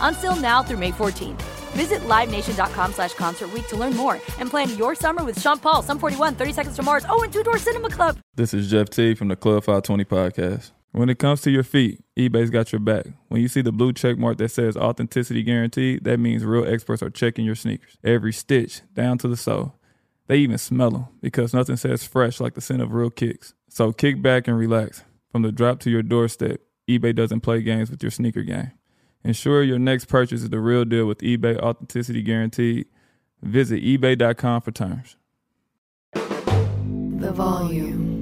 Until now through May 14th. Visit LiveNation.com slash Concert to learn more and plan your summer with Sean Paul, Sum 41, 30 Seconds to Mars, oh, and Two Door Cinema Club. This is Jeff T from the Club 520 podcast. When it comes to your feet, eBay's got your back. When you see the blue check mark that says authenticity guaranteed, that means real experts are checking your sneakers. Every stitch, down to the sole. They even smell them because nothing says fresh like the scent of real kicks. So kick back and relax. From the drop to your doorstep, eBay doesn't play games with your sneaker game. Ensure your next purchase is the real deal with eBay Authenticity Guaranteed. Visit eBay.com for terms. The volume.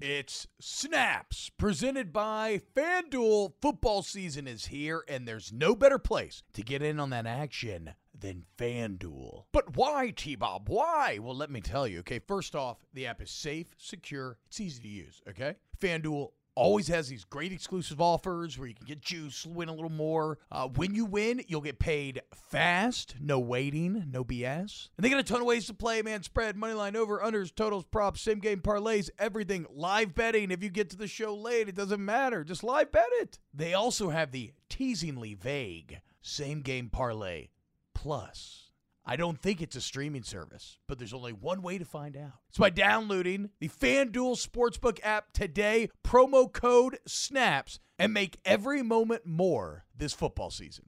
It's Snaps, presented by FanDuel. Football season is here, and there's no better place to get in on that action than FanDuel. But why, T Bob? Why? Well, let me tell you. Okay, first off, the app is safe, secure, it's easy to use. Okay, FanDuel always has these great exclusive offers where you can get juice, win a little more. Uh, when you win, you'll get paid fast, no waiting, no BS. And they got a ton of ways to play, man. Spread, money line, over, unders, totals, props, same game parlays, everything. Live betting. If you get to the show late, it doesn't matter. Just live bet it. They also have the teasingly vague same game parlay plus. I don't think it's a streaming service, but there's only one way to find out. It's by downloading the FanDuel Sportsbook app today, promo code SNAPS, and make every moment more this football season.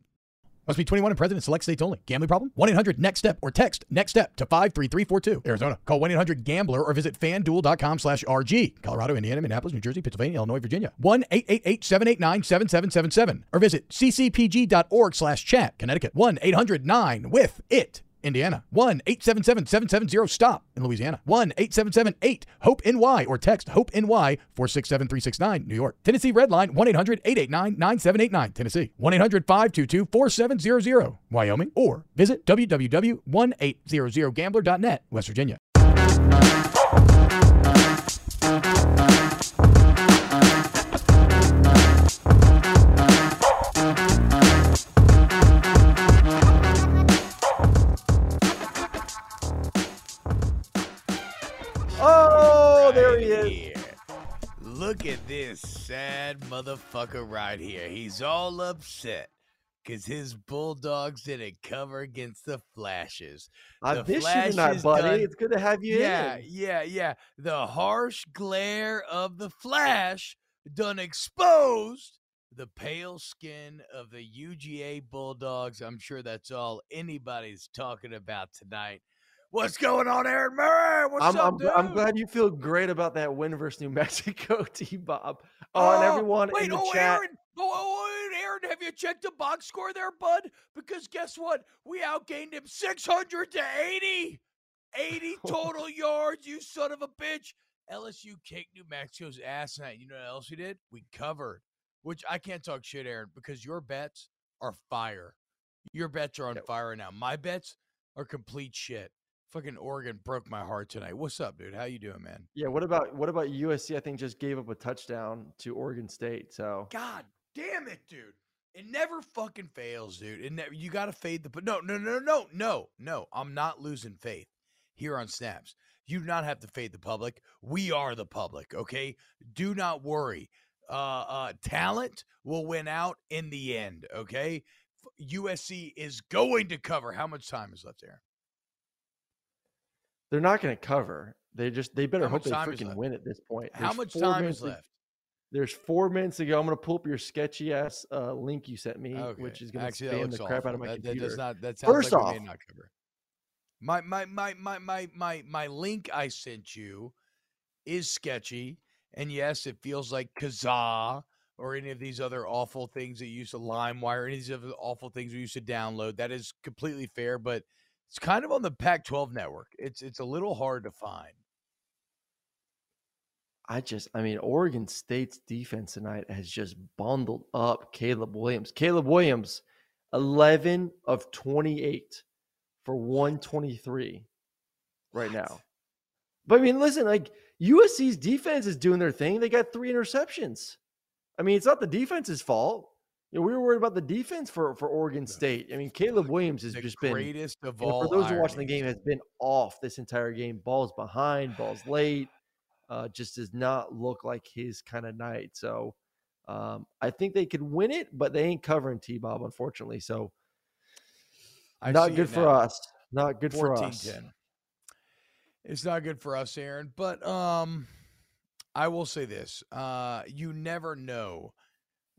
Must be 21 and present in select states only. Gambling problem? 1 800 NEXT STEP or text NEXT STEP to 53342. Arizona. Call 1 800 GAMBLER or visit fanduel.com slash RG. Colorado, Indiana, Minneapolis, New Jersey, Pennsylvania, Illinois, Virginia. 1 888 789 7777 or visit ccpg.org slash chat. Connecticut. 1 800 9 with it. Indiana. 1 877 770 STOP in Louisiana. 1 877 8 HOPE NY or text HOPE NY 467 369 New York. Tennessee Redline 1 800 889 9789 Tennessee. 1 800 522 4700 Wyoming or visit www.1800gambler.net West Virginia. There he is. Here. Look at this sad motherfucker right here. He's all upset because his Bulldogs didn't cover against the Flashes. I The miss you Flashes tonight, buddy. done- It's good to have you yeah, in. yeah, yeah. The harsh glare of the Flash done exposed the pale skin of the UGA Bulldogs. I'm sure that's all anybody's talking about tonight. What's going on, Aaron Murray? What's I'm, up, I'm, dude? I'm glad you feel great about that win versus New Mexico, T Bob. Oh, and everyone wait, in the oh, chat. Aaron, oh, oh, wait, Aaron, have you checked the box score there, bud? Because guess what? We outgained him 600 to 80. 80 total yards, you son of a bitch. LSU kicked New Mexico's ass tonight. You know what else we did? We covered, which I can't talk shit, Aaron, because your bets are fire. Your bets are on fire now. My bets are complete shit. Fucking Oregon broke my heart tonight. What's up, dude? How you doing, man? Yeah, what about what about USC? I think just gave up a touchdown to Oregon State. So God damn it, dude. It never fucking fails, dude. It never, you got to fade the. But no, no, no, no, no, no. I'm not losing faith here on Snaps. You do not have to fade the public. We are the public, okay? Do not worry. Uh, uh, talent will win out in the end, okay? USC is going to cover. How much time is left there? They're not going to cover. They just they better How hope they freaking win at this point. How There's much time is to- left? There's four minutes to go. I'm gonna pull up your sketchy ass uh, link you sent me, Okay. which is gonna spam looks the crap out of my that, that does not. That sounds First like off- not cover. My my my my my my my link I sent you is sketchy, and yes, it feels like Kazaa or any of these other awful things that you used to LimeWire, any of these other awful things we used to download. That is completely fair, but it's kind of on the Pac-12 network. It's it's a little hard to find. I just, I mean, Oregon State's defense tonight has just bundled up Caleb Williams. Caleb Williams, 11 of 28 for 123 right now. But I mean, listen, like USC's defense is doing their thing. They got three interceptions. I mean, it's not the defense's fault. You know, we were worried about the defense for, for Oregon State. I mean, Caleb Williams has The just been greatest of all. for those who are watching the game, has been off this entire game. Balls behind, balls late. Uh, just does not look like his kind of night. So um, I think they could win it, but they ain't covering T Bob, unfortunately. So I not good for us. Not good for us. 14-10. It's not good for us, Aaron. But um, I will say this: uh, you never know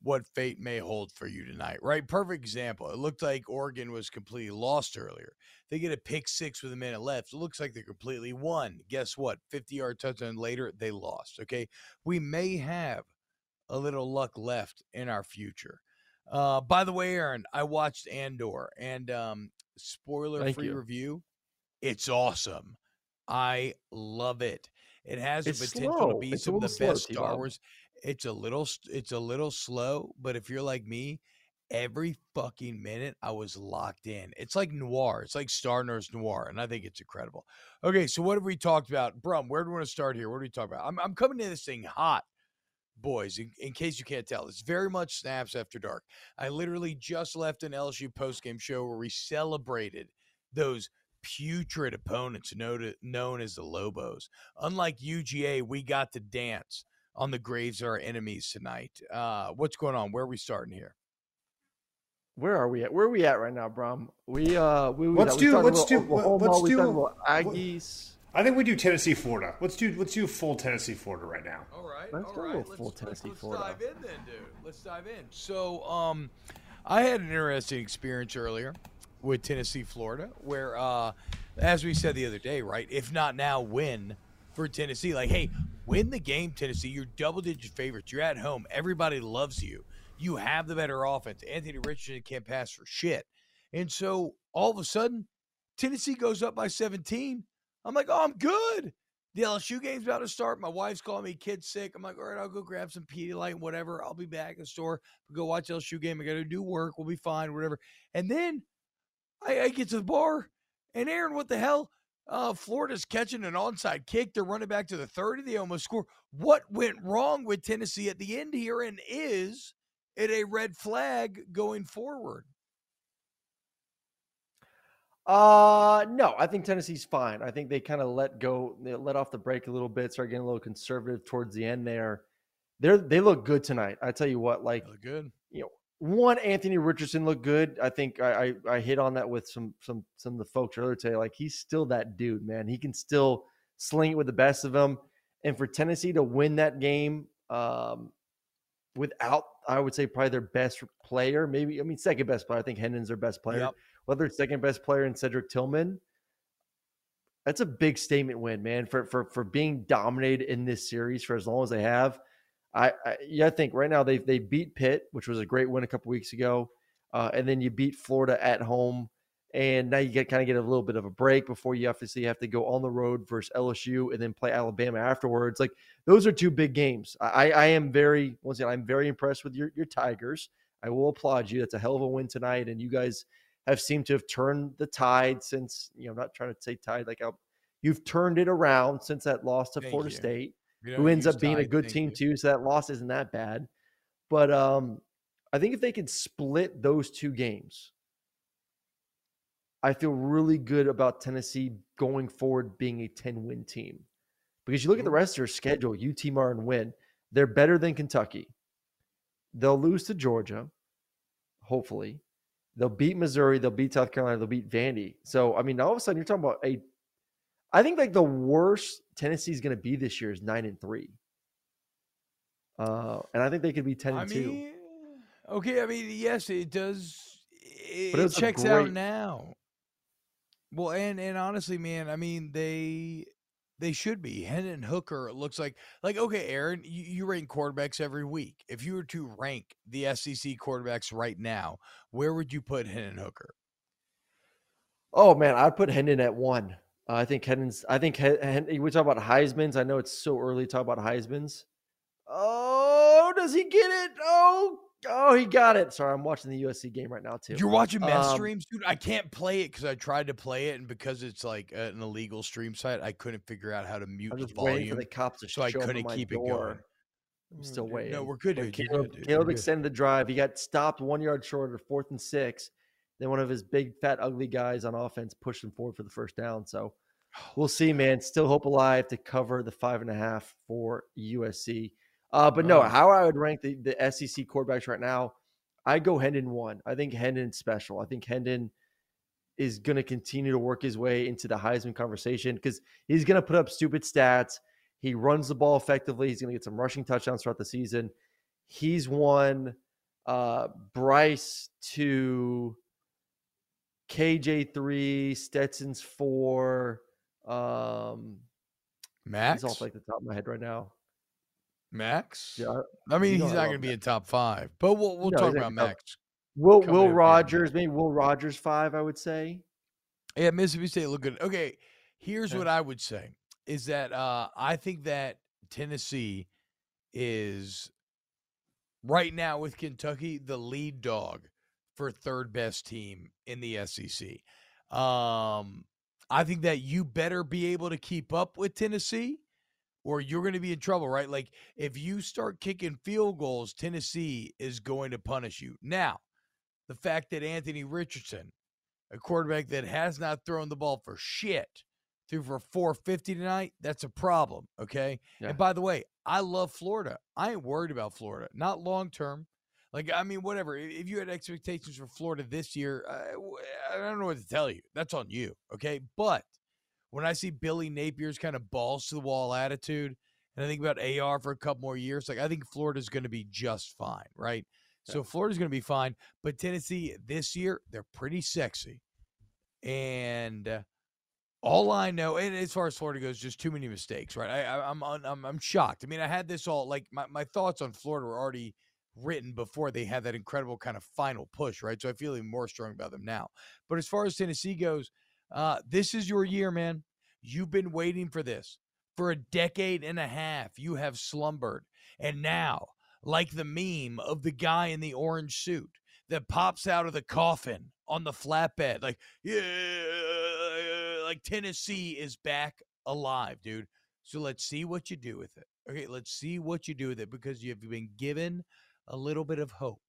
what fate may hold for you tonight. Right? Perfect example. It looked like Oregon was completely lost earlier. They get a pick six with a minute left. It looks like they're completely won. Guess what? Fifty-yard touchdown later, they lost. Okay, we may have a little luck left in our future. Uh, by the way, Aaron, I watched Andor and um, spoiler Thank free you. review. It's awesome. I love it. It has the It's potential slow. to be It's some of the little slow, best Star Wars. It's a little it's a little slow, but if you're like me, every fucking minute I was locked in. It's like noir. It's like Star Wars noir, and I think it's incredible. Okay, so what have we talked about? Brum, where do we want to start here? What do we talk about? I'm I'm coming to this thing hot boys, in, in case you can't tell, it's very much snaps after dark. I literally just left an LSU postgame show where we celebrated those putrid opponents known, known as the Lobos. Unlike UGA, we got to dance on the graves of our enemies tonight. Uh, what's going on? Where are we starting here? Where are we at? Where are we at right now, Brom? We uh we, we Let's do- let's do- let's do- talked about Aggies. I think we do Tennessee, Florida. Let's do let's do full Tennessee, Florida right now. All right, Let's all go right. with Let's, full let's- Tennessee, let's dive in then, dude. Let's dive in. So, um, I had an interesting experience earlier with Tennessee, Florida, where, uh, as we said the other day, right? If not now, win for Tennessee. Like, hey, win the game, Tennessee. You're double-digit favorites. You're at home. Everybody loves you. You have the better offense. Anthony Richardson can't pass for shit. And so all of a sudden, Tennessee goes up by 17. I'm like, oh, I'm good. The LSU game's about to start. My wife's calling me kid sick. I'm like, all right, I'll go grab some Pedialyte, whatever. I'll be back in the store. We'll go watch LSU game. I got to do work. We'll be fine, whatever. And then I, I get to the bar, and Aaron, what the hell? Uh, Florida's catching an onside kick. They're running back to the 30. They almost score. What went wrong with Tennessee at the end here? And is it a red flag going forward? Uh no, I think Tennessee's fine. I think they kind of let go, they let off the brake a little bit, start getting a little conservative towards the end there. They're they look good tonight. I tell you what, like good. One, Anthony Richardson looked good. I think I, I I hit on that with some some some of the folks earlier today. Like he's still that dude, man. He can still sling it with the best of them. And for Tennessee to win that game, um, without I would say probably their best player, maybe I mean second best player. I think Hendon's their best player. Yep. Whether it's second best player in Cedric Tillman, that's a big statement win, man. For for for being dominated in this series for as long as they have. I, I yeah, I think right now they they beat Pitt, which was a great win a couple weeks ago, uh, and then you beat Florida at home, and now you get kind of get a little bit of a break before you obviously have to go on the road versus LSU and then play Alabama afterwards. Like those are two big games. I I am very once again I'm very impressed with your your Tigers. I will applaud you. That's a hell of a win tonight, and you guys have seemed to have turned the tide since you know I'm not trying to say tide like I'll, you've turned it around since that loss to Thank Florida you. State We who ends up being a good team too. So that loss isn't that bad. But um, I think if they could split those two games, I feel really good about Tennessee going forward being a 10 win team. Because you look at the rest of their schedule, UT Martin win. They're better than Kentucky. They'll lose to Georgia, hopefully. They'll beat Missouri. They'll beat South Carolina. They'll beat Vandy. So, I mean, all of a sudden, you're talking about a I think like the worst Tennessee is going to be this year is nine and three. Uh, and I think they could be ten and I two. okay. I mean, yes, it does. It, But it it was a checks out now. Well, and and honestly, man, I mean, they they should be. Hendon Hooker looks like like okay, Aaron, you, you rank quarterbacks every week. If you were to rank the SEC quarterbacks right now, where would you put Hendon Hooker? Oh man, I'd put Hendon at one. Uh, I think Hendon's. I think Hen, we talk about Heisman's. I know it's so early to talk about Heisman's. Oh, does he get it? Oh, oh, he got it. Sorry, I'm watching the USC game right now too. You're watching men's Um, streams, dude. I can't play it because I tried to play it, and because it's like an illegal stream site, I couldn't figure out how to mute the volume. the cops to so I couldn't keep it going. I'm still Mm, waiting. No, we're good, dude. Caleb. Caleb extended the drive. He got stopped one yard short of fourth and six. Then one of his big, fat, ugly guys on offense pushed him forward for the first down. So we'll see, man. Still hope alive to cover the five and a half for USC. Uh, but no, Oh. how I would rank the, the SEC quarterbacks right now, I go Hendon one. I think Hendon's special. I think Hendon is going to continue to work his way into the Heisman conversation because he's going to put up stupid stats. He runs the ball effectively. He's going to get some rushing touchdowns throughout the season. He's won uh, Bryce to KJ three, Stetson's four. Um, Max. he's off like the top of my head right now. Max. Yeah, I mean, he's not going to be in top five, but we'll we'll No, talk about Max. Will Will. Rogers, maybe Will Rogers five, I would say. Yeah, Mississippi State look good. Okay, here's Yeah. what I would say is that uh, I think that Tennessee is right now with Kentucky the lead dog for third best team in the SEC. Um, I think that you better be able to keep up with Tennessee or you're going to be in trouble, right? Like if you start kicking field goals, Tennessee is going to punish you. Now, the fact that Anthony Richardson, a quarterback that has not thrown the ball for shit, threw for 450 tonight, that's a problem, okay? Yeah. And by the way, I love Florida. I ain't worried about Florida, not long term. Like, I mean, whatever. If you had expectations for Florida this year, I don't know what to tell you. That's on you, okay? But when I see Billy Napier's kind of balls to the wall attitude, and I think about AR for a couple more years, like I think Florida's going to be just fine, right? So Florida's going to be fine, but Tennessee this year they're pretty sexy, and uh, all I know, and as far as Florida goes, just too many mistakes, right? I, I, I'm, I'm I'm shocked. I mean, I had this all like my, my thoughts on Florida were already written before they had that incredible kind of final push, right? So I feel even more strong about them now. But as far as Tennessee goes, uh, this is your year, man. You've been waiting for this for a decade and a half. You have slumbered, and now, like the meme of the guy in the orange suit that pops out of the coffin on the flatbed, like yeah, like Tennessee is back alive, dude. So let's see what you do with it. Okay, let's see what you do with it because you've been given a little bit of hope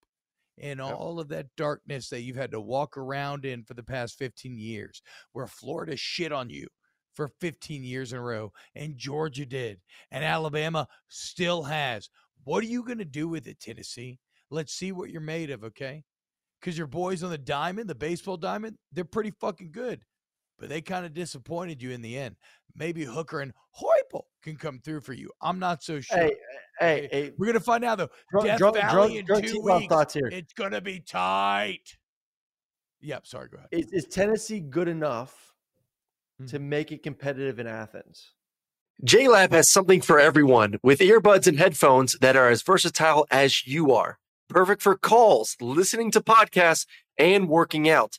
in all of that darkness that you've had to walk around in for the past 15 years, where Florida shit on you for 15 years in a row, and Georgia did, and Alabama still has. What are you going to do with it, Tennessee? Let's see what you're made of, okay? Because your boys on the diamond, the baseball diamond, they're pretty fucking good, but they kind of disappointed you in the end. Maybe Hooker and Heupel can come through for you. I'm not so sure. Hey, hey, hey. We're gonna find out though. Drunk, Death drunk, Valley drunk, in drunk two weeks. thoughts here. It's gonna be tight. Yep. Sorry. Go ahead. Is, is Tennessee good enough Hmm. to make it competitive in Athens? JLab has something for everyone with earbuds and headphones that are as versatile as you are. Perfect for calls, listening to podcasts, and working out.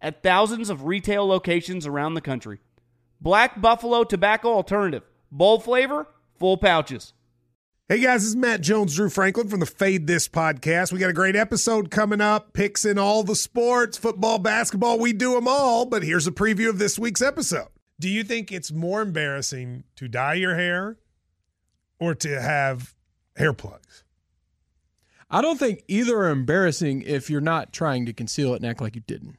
at thousands of retail locations around the country. Black Buffalo Tobacco Alternative. Bold flavor, full pouches. Hey guys, this is Matt Jones, Drew Franklin from the Fade This podcast. We got a great episode coming up, picks in all the sports, football, basketball, we do them all. But here's a preview of this week's episode. Do you think it's more embarrassing to dye your hair or to have hair plugs? I don't think either are embarrassing if you're not trying to conceal it and act like you didn't.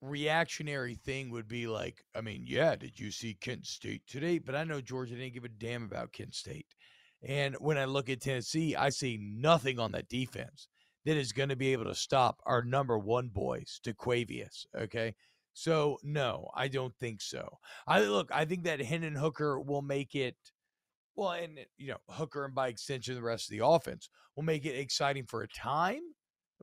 reactionary thing would be like, I mean, yeah, did you see Kent State today? But I know Georgia didn't give a damn about Kent State. And when I look at Tennessee, I see nothing on that defense that is going to be able to stop our number one boys, DeQuavius. Okay. So no, I don't think so. I look, I think that Hendon Hooker will make it well, and you know, Hooker and by extension the rest of the offense will make it exciting for a time,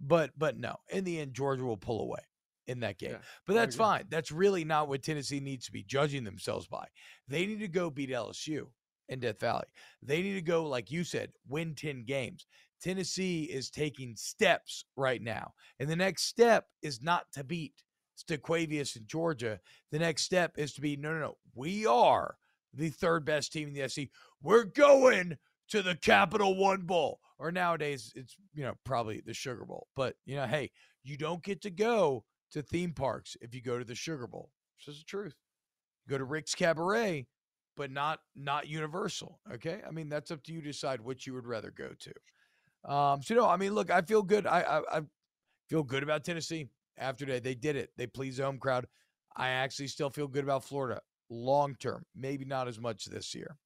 but but no, in the end, Georgia will pull away in that game. Yeah, but that's fine. That's really not what Tennessee needs to be judging themselves by. They need to go beat LSU in Death Valley. They need to go, like you said, win 10 games. Tennessee is taking steps right now. And the next step is not to beat Staquavius in Georgia. The next step is to be no, no, no. We are the third best team in the SEC. We're going to the Capital One Bowl. Or nowadays, it's, you know, probably the Sugar Bowl. But, you know, hey, you don't get to go to theme parks if you go to the Sugar Bowl. This is the truth. You go to Rick's Cabaret, but not not Universal. Okay, I mean that's up to you to decide which you would rather go to. Um, so no, I mean, look, I feel good. I, I I feel good about Tennessee after that. They did it. They pleased the home crowd. I actually still feel good about Florida long term. Maybe not as much this year.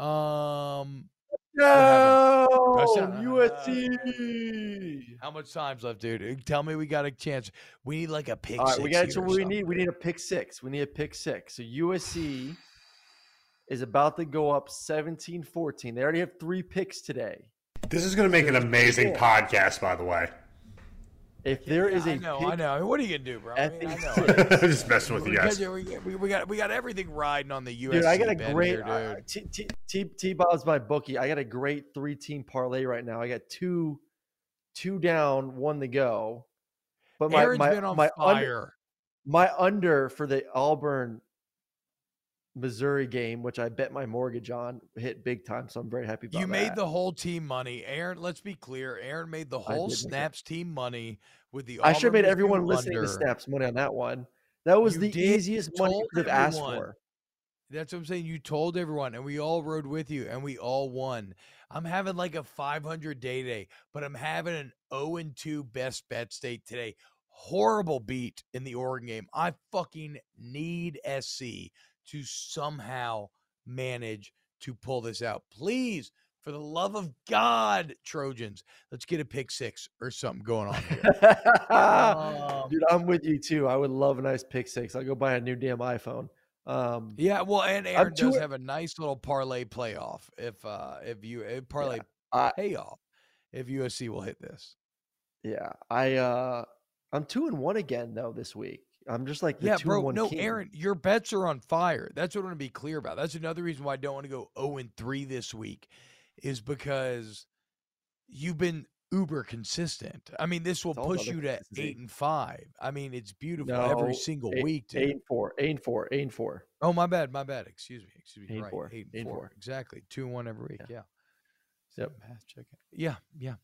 Um, No, Touchdown. USC. Ah, how much time's left, dude? Uh, tell me we got a chance. We need like a pick. All right, six we got here so or we need we need a pick six. We need a pick six. So USC is about to go up 17-14. They already have three picks today. This is going to make an amazing podcast, by the way. If there is I a know, pick, I know. I mean, what are you gonna do, bro? I, I mean, I know. Just messing with you guys. We, we, we got we got everything riding on the U.S. Dude, I got a bet great here, uh, dude. T T T T Bob's my bookie. I got a great three team parlay right now. I got two two down, one to go. But my Aaron's my, been on my under, my under for the Auburn Missouri game, which I bet my mortgage on, hit big time. So I'm very happy about you made the whole team money. Aaron, let's be clear. Aaron made the whole did make it. Snaps team money with the I should have made everyone listening under. to Snaps money on that one. That was You the did. easiest money you could have asked for. That's what I'm saying. You told everyone, and we all rode with you, and we all won. I'm having like a 500 day day, but I'm having an 0 and 2 best bet state today. Horrible beat in the Oregon game. I fucking need SC to somehow manage to pull this out. Please, for the love of God, Trojans, let's get a pick six or something going on here. Um, Dude, I'm with you too. I would love a nice pick six. I'll go buy a new damn iPhone. Um, Yeah, well, and Aaron does have a nice little parlay playoff if uh if you uh, parlay I- payoff if USC will hit this. yeah, I uh, I'm two and one again though this week. I'm just like the yeah, bro. No, king. Aaron, your bets are on fire. That's what I want to be clear about. That's another reason why I don't want to go 0 and 3 this week, is because you've been uber consistent. I mean, this will push you to eight and five. I mean, it's beautiful No, every single eight, week. Dude. Eight and four, eight and four, eight and four. Oh, my bad, my bad. Excuse me, excuse me. Eight right, four, eight and eight four. four. Exactly, two and one every week. Yeah. Yep. Yeah, yeah.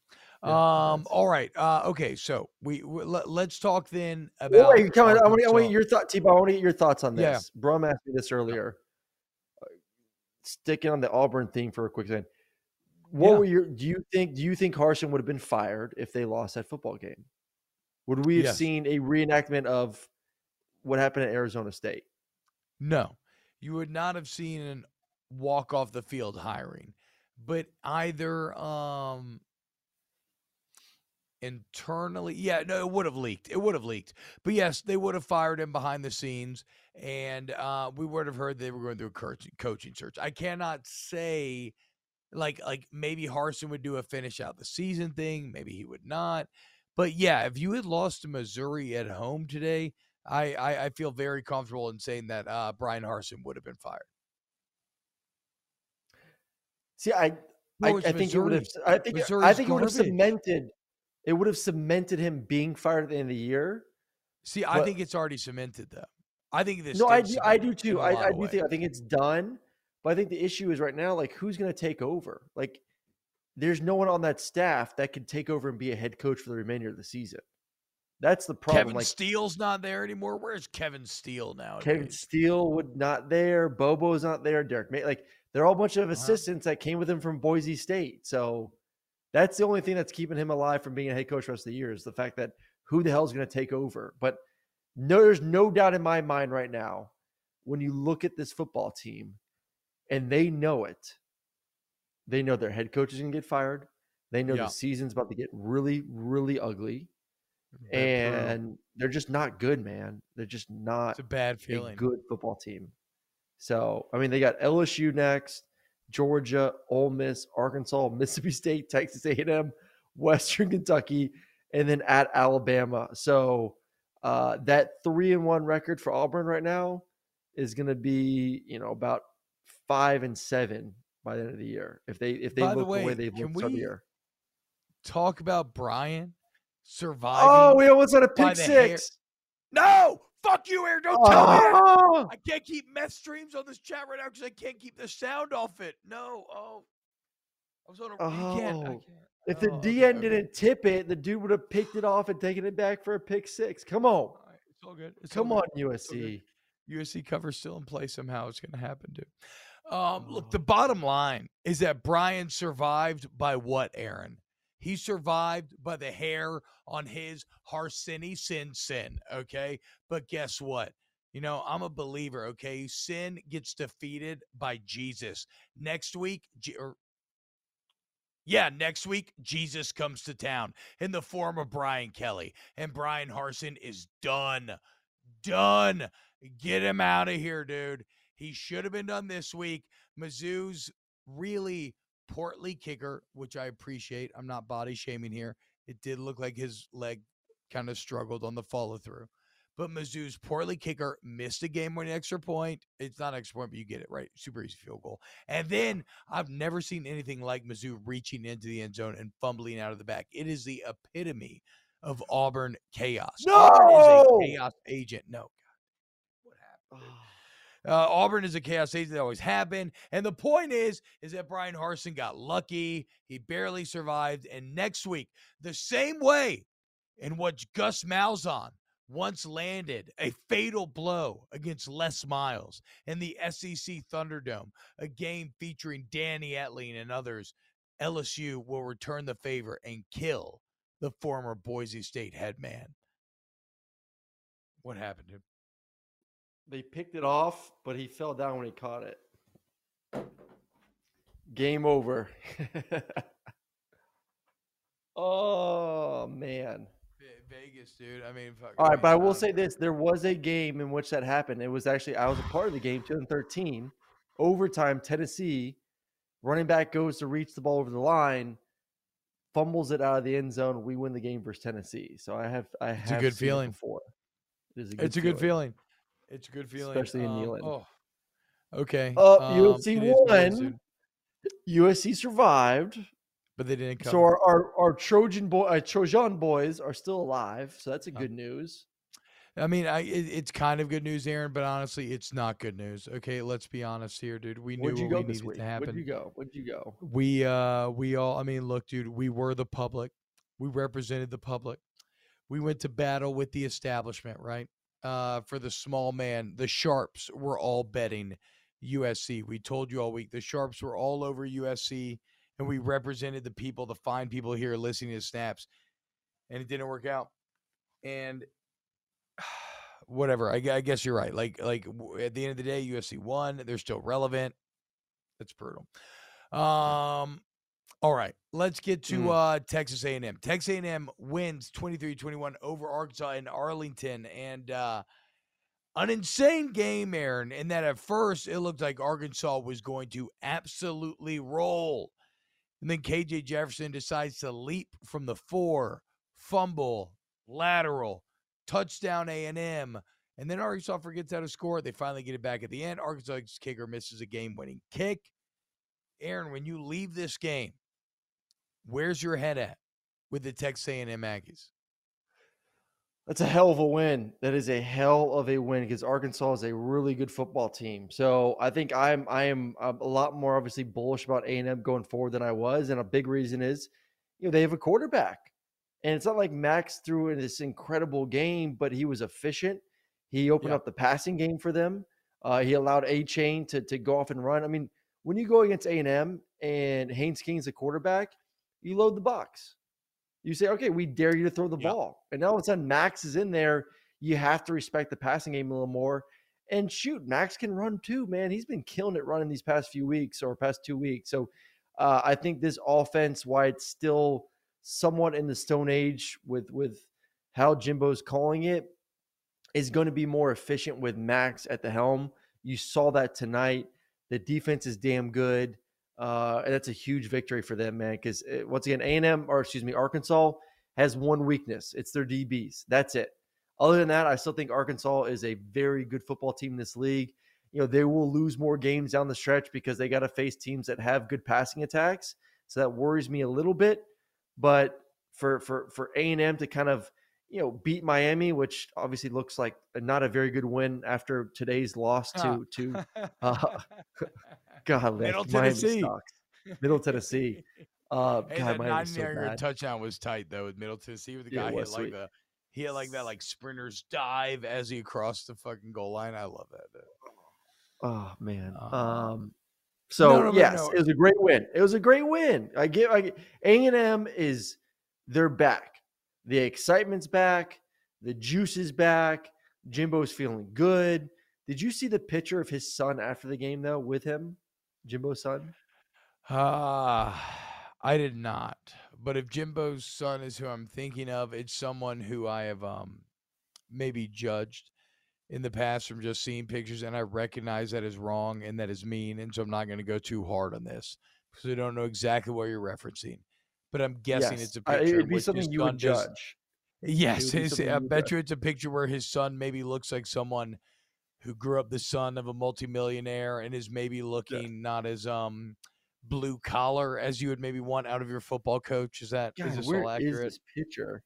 Yeah, Um. All right. Uh. Okay. So we, we let, let's talk then about. wait, come on, I want, I want your thought, T. I want to get your thoughts on Yeah. this. Brum asked me this earlier. Uh, Sticking on the Auburn theme for a quick second. What Yeah. were your? Do you think? Do you think Harsin would have been fired if they lost that football game? Would we have Yes. seen a reenactment of what happened at Arizona State? No, you would not have seen an walk off the field hiring, but either um internally, yeah, no, it would have leaked. It would have leaked. But yes, they would have fired him behind the scenes, and uh, we would have heard they were going through a coaching search. I cannot say. Like, like maybe Harsin would do a finish out the season thing. Maybe he would not. But yeah, if you had lost to Missouri at home today, I, I, I feel very comfortable in saying that uh, Bryan Harsin would have been fired. See, I, I, No, it's I think it would have. I think. I think it would have cemented. It would have cemented him being fired at the end of the year. See, I But- think it's already cemented, though. I think this. No, I do, I do too. I, I do think I think it's done. But I think the issue is right now, like who's going to take over? Like, there's no one on that staff that can take over and be a head coach for the remainder of the season. That's the problem. Kevin like Steele's not there anymore. Where's Kevin Steele now? Kevin Steele would not there. Bobo's not there. Derek May, like they're all a bunch of assistants that came with him from Boise State. So that's the only thing that's keeping him alive from being a head coach the rest of the year is the fact that who the hell is going to take over? But no, there's no doubt in my mind right now when you look at this football team and they know it. They know their head coach is going to get fired. They know Yeah. the season's about to get really, really ugly. And they're just not good, man. They're just not It's a bad a feeling. good football team. So, I mean, they got LSU next, Georgia, Ole Miss, Arkansas, Mississippi State, Texas A&M, Western Kentucky, and then at Alabama. So, uh, that three and one record for Auburn right now is going to be, you know, about five and seven by the end of the year if they if they By look the way, way, they've looked the year. Talk about Bryan surviving. Oh, we almost had a pick the hair. six. No, fuck you, Aaron. Don't tell me. Oh, I can't keep mess streams on this chat right now because I can't keep the sound off it. No, oh, I was on a. you can't. I Oh. can't. If the Oh, okay, DN okay. didn't tip it, the dude would have picked it off and taken it back for a pick six. Come on. Right, it's all good. It's all Come good. on, all good. USC. USC cover still in play somehow. It's going to happen, dude. Um, look, Oh. the bottom line is that Bryan survived by what, Aaron? He survived by the hair on his Harsini sin sin. Okay, but guess what? You know, I'm a believer. Okay, sin gets defeated by Jesus next week. Or er, yeah, next week, Jesus comes to town in the form of Brian Kelly, and Bryan Harsin is done. Done. Get him out of here, dude. He should have been done this week. Mizzou's really portly kicker, which I appreciate. I'm not body shaming here. It did look like his leg kind of struggled on the follow through. but Mizzou's portly kicker missed a game winning extra point. It's not extra point, but you get it right. Super easy field goal. And then I've never seen anything like Mizzou reaching into the end zone and fumbling out of the back. It is the epitome of Auburn chaos. No! Auburn is a chaos agent. No, God. What happened? Ah. Uh, Auburn is a chaos agent that always have been. And the point is, is that Bryan Harsin got lucky. He barely survived. And next week, the same way in which Gus Malzahn once landed a fatal blow against Les Miles in the SEC Thunderdome, a game featuring Danny Etling and others, LSU will return the favor and kill the former Boise State headman. What happened to? They picked it off, but he fell down when he caught it. Game over. oh man. Vegas, dude. I mean, fuck, All right, but I will say this: there was a game in which that happened. It was actually I was a part of the game, 2013, overtime. Tennessee running back goes to reach the ball over the line, fumbles it out of the end zone. We win the game versus Tennessee. So I have I a have a good feeling. before. It is a good It's a good feeling. It's a good feeling, Especially in Um, Neyland. Oh, okay. Uh, um, USC it is what won. USC survived. but they didn't come. So our, our, our Trojan boy, uh, Trojan boys are still alive. So that's a Oh. good news. I mean, I it, it's kind of good news, Aaron, but honestly, it's not good news. Okay, let's be honest here, dude. We knew you what go we this needed week? to happen. Where'd you go? Where'd you go? We uh we all I mean, look, dude, we were the public. We represented the public. We went to battle with the establishment, right? Uh for the small man. The sharps were all betting USC. We told you all week the sharps were all over USC and we represented the people, the fine people here listening to snaps. And it didn't work out. And whatever. I, I guess you're right. Like like at the end of the day, USC won. They're still relevant. That's brutal. Um all right, let's get to Mm. uh, Texas A&M. Texas A&M wins 23-21 over Arkansas in Arlington, and uh, an insane game, Aaron. In that at first it looked like Arkansas was going to absolutely roll, and then KJ Jefferson decides to leap from the four, fumble, lateral, touchdown A&M, and then Arkansas forgets how to score. They finally get it back at the end. Arkansas kicker misses a game-winning kick. Aaron, when you leave this game, where's your head at with the Texas A&M Aggies? That's a hell of a win. That is a hell of a win because Arkansas is a really good football team. So I think I'm I am a lot more obviously bullish about A and M going forward than I was, and a big reason is, you know, they have a quarterback, and it's not like Max threw in this incredible game, but he was efficient. He opened Yeah. up the passing game for them. Uh, he allowed Achane to to go off and run. I mean, when you go against A and M and Haynes King's the quarterback, you load the box. You say, okay, we dare you to throw the Yeah. ball. And now all of a sudden Max is in there. You have to respect the passing game a little more. And shoot, Max can run too, man. He's been killing it running these past few weeks or past two weeks. So uh, I think this offense, why it's still somewhat in the stone age with with how Jimbo's calling it, is going to be more efficient with Max at the helm. You saw that tonight. The defense is damn good. Uh, and that's a huge victory for them, man. Because once again, A and M or excuse me, Arkansas has one weakness. It's their DBs. That's it. Other than that, I still think Arkansas is a very good football team in this league. You know, they will lose more games down the stretch because they got to face teams that have good passing attacks. So that worries me a little bit. But for for for A and M to kind of you know beat Miami, which obviously looks like not a very good win after today's loss to to uh, God, Middle Tennessee. Middle Tennessee. Uh, Hey, God, that Miami's so yard touchdown was tight though with Middle Tennessee. With the Yeah, guy it hit like the he had like that like sprinter's dive as he crossed the fucking goal line. I love that. dude. Oh man. Uh, Um. So no, no, yes, no. it was a great win. It was a great win. I give. I A and M is they're back. The excitement's back. The juice is back. Jimbo's feeling good. Did you see the picture of his son after the game though with him, Jimbo's son? Ah, I did not. But if Jimbo's son is who I'm thinking of, it's someone who I have um maybe judged in the past from just seeing pictures, and I recognize that is wrong and that is mean, and so I'm not going to go too hard on this because I don't know exactly what you're referencing. But I'm guessing Yes. it's a picture. It'd be something you would just- judge. Yes, be his, something I bet you it's a picture where his son maybe looks like someone who grew up the son of a multimillionaire and is maybe looking not as um blue collar as you would maybe want out of your football coach. Is that is God, this where all is accurate? this picture?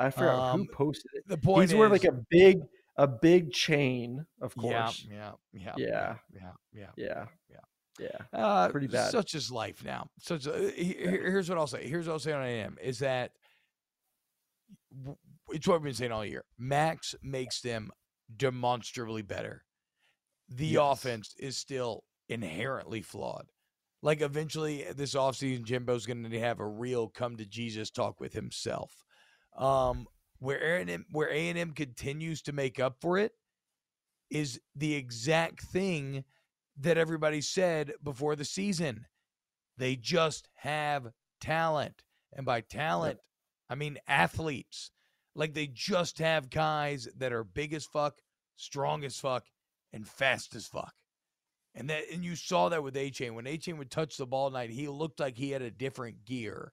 I forgot Um, who posted it. The point He's wearing like a big a big chain, of course. yeah, yeah, Yeah. yeah, yeah, Yeah. Yeah. Yeah. Yeah, uh, Pretty bad. Such is life now. Such. He- here- here's what I'll say. Here's what I'll say on AM is that it's what we've been saying all year. Max makes them demonstrably better. The Yes. offense is still inherently flawed. Like eventually this offseason, Jimbo's going to have a real come to Jesus talk with himself. Um, where A&M, where A&M continues to make up for it is the exact thing that everybody said before the season. They just have talent. And by talent, I mean athletes. Like they just have guys that are big as fuck, strong as fuck, and fast as fuck. And that and you saw that with Achane. When Achane would touch the ball tonight, he looked like he had a different gear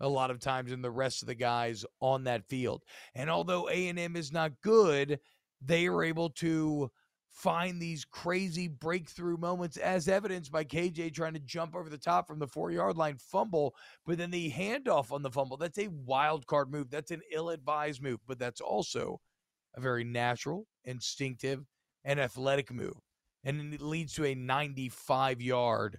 a lot of times than the rest of the guys on that field. And although A&M is not good, they are able to find these crazy breakthrough moments as evidenced by KJ trying to jump over the top from the 4-yard line fumble, but then the handoff on the fumble, that's a wild card move. That's an ill-advised move, but that's also a very natural, instinctive, and athletic move. And it leads to a 95 yard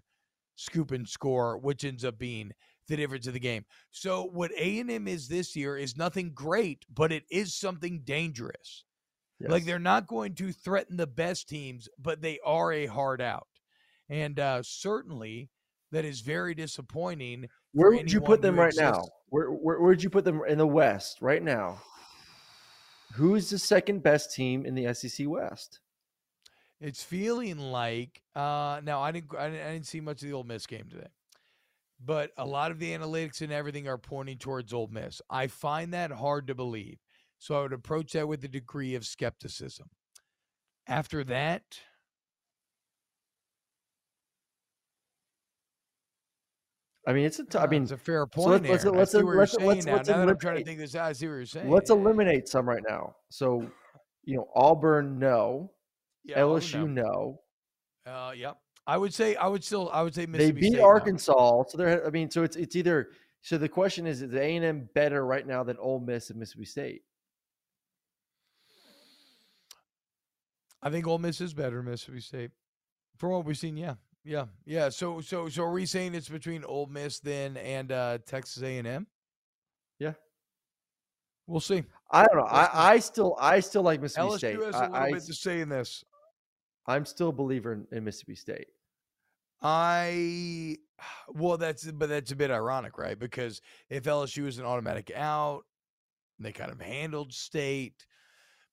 scoop and score, which ends up being the difference of the game. So what A&M is this year is nothing great, but it is something dangerous. Like they're not going to threaten the best teams, but they are a hard out. And uh, certainly that is very disappointing. Where would you put them right now? Where, where where'd you put them in the West right now? Who's the second best team in the SEC West? It's feeling like uh now I didn't I didn't, I didn't see much of the Ole Miss game today. But a lot of the analytics and everything are pointing towards Ole Miss. I find that hard to believe. So I would approach that with a degree of skepticism. After that, I mean, it's a t- I uh, mean, it's a fair so point. let's- let's- let's- let's- let's- now. let's now that I'm trying to eliminate- think this out, I see what you're saying. let's eliminate some right now. So, you know, Auburn, no. yeah, LSU, no. no. Uh, yep. I would say I would still I would say They Mississippi beat State. Arkansas, so they're. I mean, so it's it's either. So the question is, is A and M better right now than Ole Miss and Mississippi State? I think Ole Miss is better than Mississippi State. From what we've seen, yeah. Yeah. Yeah. So so so are we saying it's between Ole Miss then and uh Texas A and M? Yeah. We'll see. I don't know. I, I still I still like Mississippi LSU State. has a I, little I, bit to say in this. I'm still a believer in, in Mississippi State. I well, that's but that's a bit ironic, right? Because if LSU is an automatic out, they kind of handled state.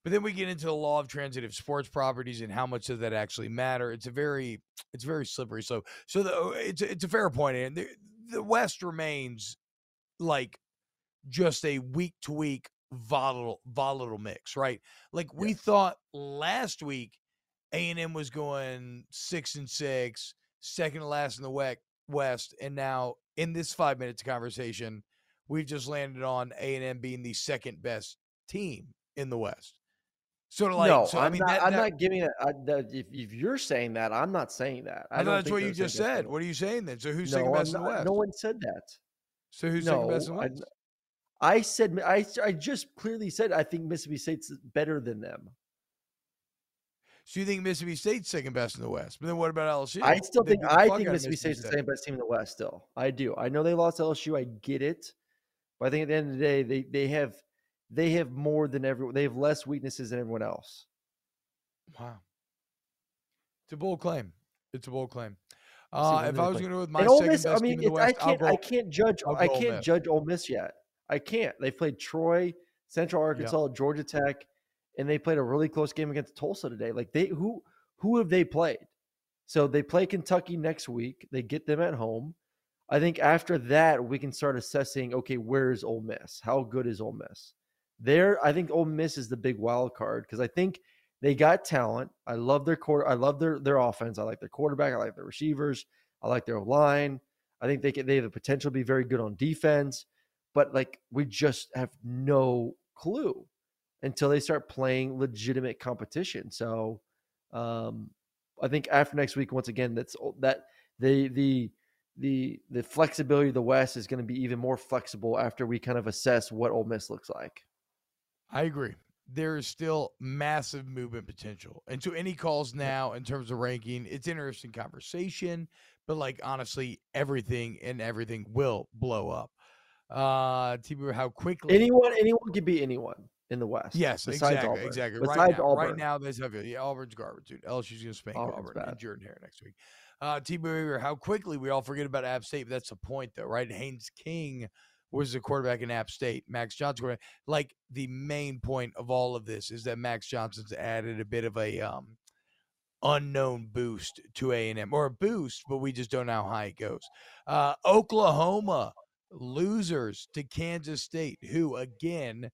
But then we get into the law of transitive sports properties and how much does that actually matter? It's a very it's very slippery. So so the, uh, it's a- it's a fair point, and the, the West remains like just a week to week volatile volatile mix, right? Like we thought last week, A and M was going six and six, second to last in the West, and now in this five minutes of conversation, we've just landed on A and M being the second best team in the West. Sort of like, no, so, I'm I mean, not. that, I'm that- not giving it. That, if, if you're saying that, I'm not saying that. I, thought that's what you just said. What are you saying then? So who's no, second best in the West? no one said that. so who's no, second best in the I, West? I said I, I just clearly said I think Mississippi State's better than them. So you think Mississippi State's second best in the West? But then what about LSU? I still think I think of Mississippi State's the second best team in the West. Still, I do. I know they lost LSU. I get it, but I think at the end of the day, they they have they have more than everyone. They have less weaknesses than everyone else. Wow. It's a bold claim. It's a bold claim. Uh, if I was going to go with my Ole second Miss, best I mean, team in the I West, I'll can't go, I can't judge Ole can't Miss. judge Ole Miss yet. I can't. They played Troy, Central Arkansas, Georgia Tech, and they played a really close game against Tulsa today. Like they who who have they played? So they play Kentucky next week. They get them at home. I think after that we can start assessing. Okay, where is Ole Miss? How good is Ole Miss? There, I think Ole Miss is the big wild card because I think they got talent. I love their quarter. I love their their offense. I like their quarterback. I like their receivers. I like their line. I think they can, they have the potential to be very good on defense, but like we just have no clue until they start playing legitimate competition. So um, I think after next week, once again, that's that the the the the flexibility of the West is going to be even more flexible after we kind of assess what Ole Miss looks like. I agree. There is still massive movement potential. And to any calls now in terms of ranking, it's interesting conversation, but like honestly, everything and everything will blow up. Uh T how quickly anyone anyone could be anyone in the West. Yes, exactly, Auburn. exactly. Besides right now, Auburn. right now, there's heavy. Yeah, Auburn's garbage, dude. LSU's gonna spank Auburn's Auburn bad. and Jordan Hare next week. Uh, T. Weaver, how quickly we all forget about App State. But that's the point, though, right? Haynes King was the quarterback in App State. Max Johnson, like the main point of all of this is that Max Johnson's added a bit of a um, unknown boost to A and M, or a boost, but we just don't know how high it goes. Uh, Oklahoma losers to Kansas State, who again,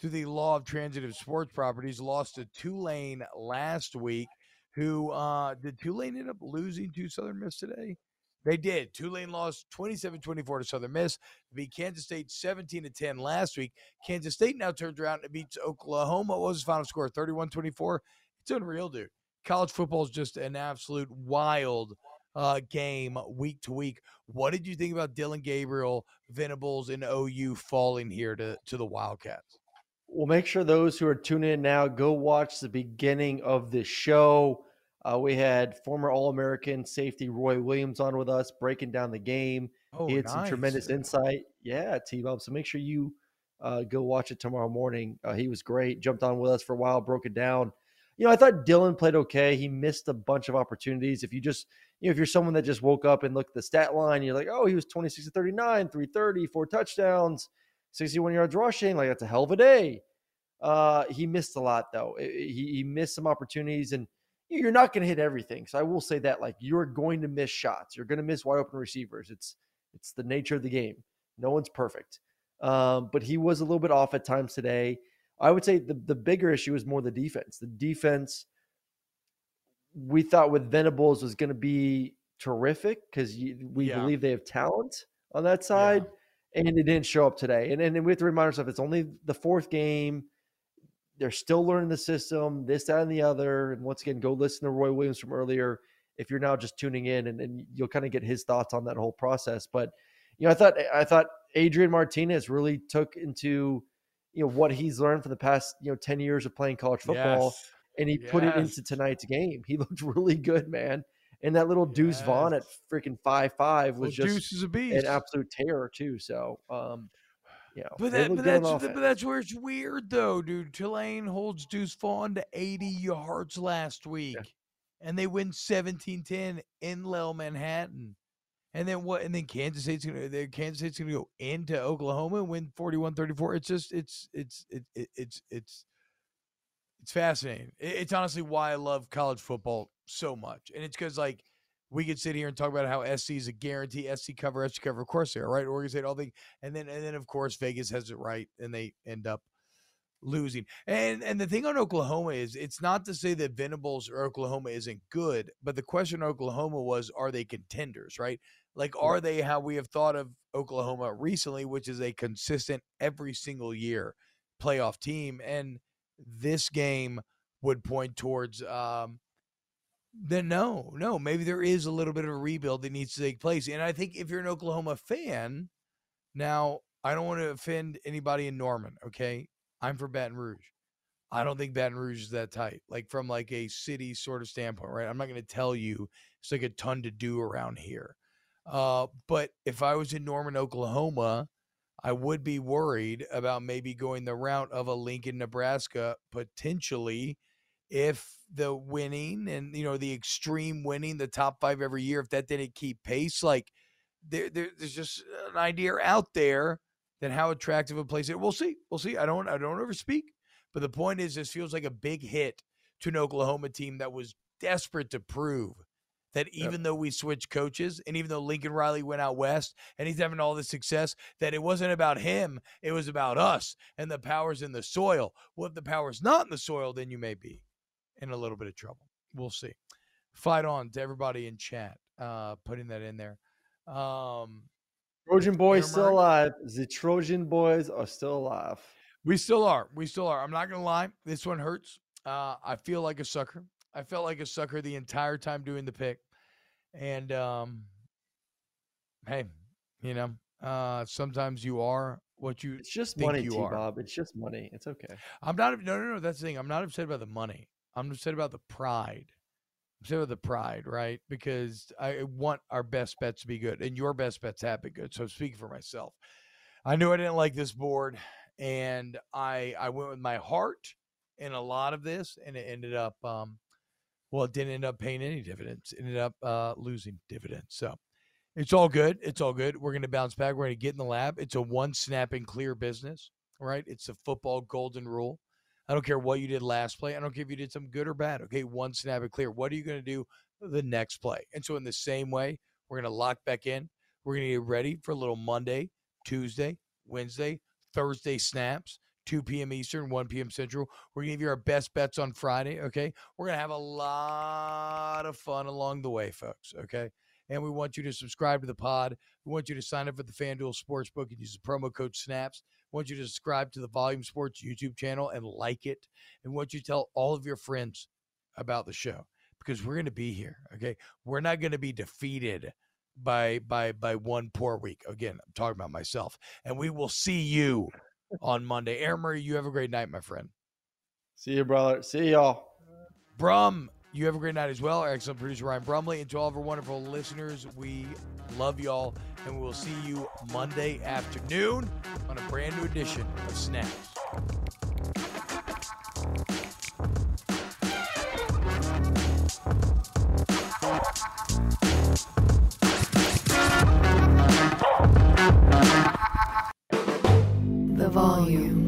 through the law of transitive sports properties, lost to Tulane last week. Who uh, did Tulane end up losing to Southern Miss today? They did. Tulane lost 27-24 to Southern Miss. Beat Kansas State 17 to 10 last week. Kansas State now turns around and beats Oklahoma. What was the final score? 31-24. It's unreal, dude. College football is just an absolute wild uh, game week to week. What did you think about Dillon Gabriel, Venables, and OU falling here to, to the Wildcats? Well, make sure those who are tuning in now go watch the beginning of the show. Uh, we had former All American safety Roy Williams on with us breaking down the game. Oh, he had some tremendous insight. Yeah, T Bob. So make sure you uh, go watch it tomorrow morning. Uh, he was great. Jumped on with us for a while, broke it down. You know, I thought Dillon played okay. He missed a bunch of opportunities. If you just, you know, if you're someone that just woke up and looked at the stat line, you're like, oh, he was 26 to 39, 330, four touchdowns, 61 yards rushing. Like, that's a hell of a day. Uh, he missed a lot, though. He, he missed some opportunities, and you're not going to hit everything. So I will say that, like, you're going to miss shots. You're going to miss wide open receivers. It's it's the nature of the game. No one's perfect. Um, but he was a little bit off at times today. I would say the, the bigger issue is more the defense. The defense, we thought with Venables was going to be terrific because we Yeah. believe they have talent on that side, and it didn't show up today. And, and we have to remind ourselves it's only the fourth game. They're still learning the system, this, that, and the other. And once again, go listen to Roy Williams from earlier if you're now just tuning in, and, and you'll kind of get his thoughts on that whole process. But you know, I thought I thought Adrian Martinez really took into you know what he's learned for the past you know 10 years of playing college football Yes. and he put it into tonight's game. He looked really good, man. And that little Deuce Vaughn at freaking five five was Well, just Deuce is a an absolute terror too. So, um, you know, But, that, but, that's, but that's where it's weird, though, dude. Tulane holds Deuce Vaughn to 80 yards last week, and they win 17 10 in Lil Manhattan. And then what? And then Kansas State's gonna Kansas State's gonna go into Oklahoma and win 41-34. It's just it's it's it, it, it's it's it's fascinating. It- It's honestly why I love college football so much, and it's because like we could sit here and talk about how SC is a guarantee, SC cover, SC cover. Of course they are, right? Oregon State, all the, and then and then of course Vegas has it right, and they end up losing. And and the thing on Oklahoma is it's not to say that Venables or Oklahoma isn't good, but the question on Oklahoma was are they contenders, right? Like are they how we have thought of Oklahoma recently, which is a consistent every single year playoff team and this game would point towards um then no, no, maybe there is a little bit of a rebuild that needs to take place. And I think if you're an Oklahoma fan, now I don't want to offend anybody in Norman, okay? I'm for Baton Rouge. I don't think Baton Rouge is that tight. Like from like a city sort of standpoint, right? I'm not going to tell you it's like a ton to do around here. Uh, but if I was in Norman, Oklahoma, I would be worried about maybe going the route of a Lincoln, Nebraska, potentially if the winning and you know the extreme winning, the top five every year, if that didn't keep pace, like there, there there's just an idea out there then how attractive a place it. We'll see, we'll see. I don't, I don't overspeak, but the point is, this feels like a big hit to an Oklahoma team that was desperate to prove that even though we switched coaches and even though Lincoln Riley went out west and he's having all this success, that it wasn't about him, it was about us and the powers in the soil. Well, if the power's not in the soil, then you may be in a little bit of trouble. We'll see. Fight on to everybody in chat, uh, putting that in there. Um, Trojan boys still alive. The Trojan boys are still alive. We still are. We still are. I'm not gonna lie. This one hurts. Uh, I feel like a sucker. I felt like a sucker the entire time doing the pick. And um, hey, you know, uh, sometimes you are what you It's just think money, you T are. Bob. It's just money. It's okay. I'm not. No, no, no. That's the thing. I'm not upset about the money. I'm upset about the pride. I'm upset about the pride, right? Because I want our best bets to be good, and your best bets have been good. So speaking for myself. I knew I didn't like this board, and I I went with my heart in a lot of this, and it ended up. Um, well, it didn't end up paying any dividends. It ended up uh, losing dividends. So it's all good. It's all good. We're going to bounce back. We're going to get in the lab. It's a one snap and clear business, right? It's a football golden rule. I don't care what you did last play. I don't care if you did some good or bad. Okay, one snap and clear. What are you going to do the next play? And so, in the same way, we're going to lock back in. We're going to get ready for a little Monday, Tuesday, Wednesday, Thursday snaps. 2 p.m. Eastern, 1 p.m. Central. We're going to give you our best bets on Friday. Okay. We're going to have a lot of fun along the way, folks. Okay. And we want you to subscribe to the pod. We want you to sign up for the FanDuel Sportsbook and use the promo code SNAPS. Want you to subscribe to the Volume Sports YouTube channel and like it. And want you to tell all of your friends about the show because we're going to be here. Okay. We're not going to be defeated by by by one poor week. Again, I'm talking about myself. And we will see you on Monday. Aaron Murray, you have a great night, my friend. See you, brother. See y'all. Brum, you have a great night as well. Our excellent producer Ryan Brumley, and to all of our wonderful listeners, we love y'all, and we will see you Monday afternoon on a brand new edition of Snaps. The volume.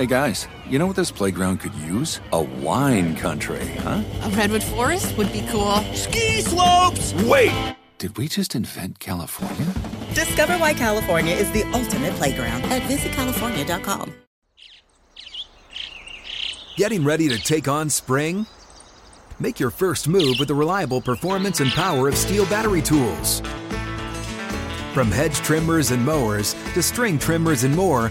Hey guys, you know what this playground could use? A wine country, huh? A redwood forest would be cool. Ski slopes! Wait! Did we just invent California? Discover why California is the ultimate playground at visitcalifornia.com. Getting ready to take on spring? Make your first move with the reliable performance and power of STIHL battery tools. From hedge trimmers and mowers to string trimmers and more,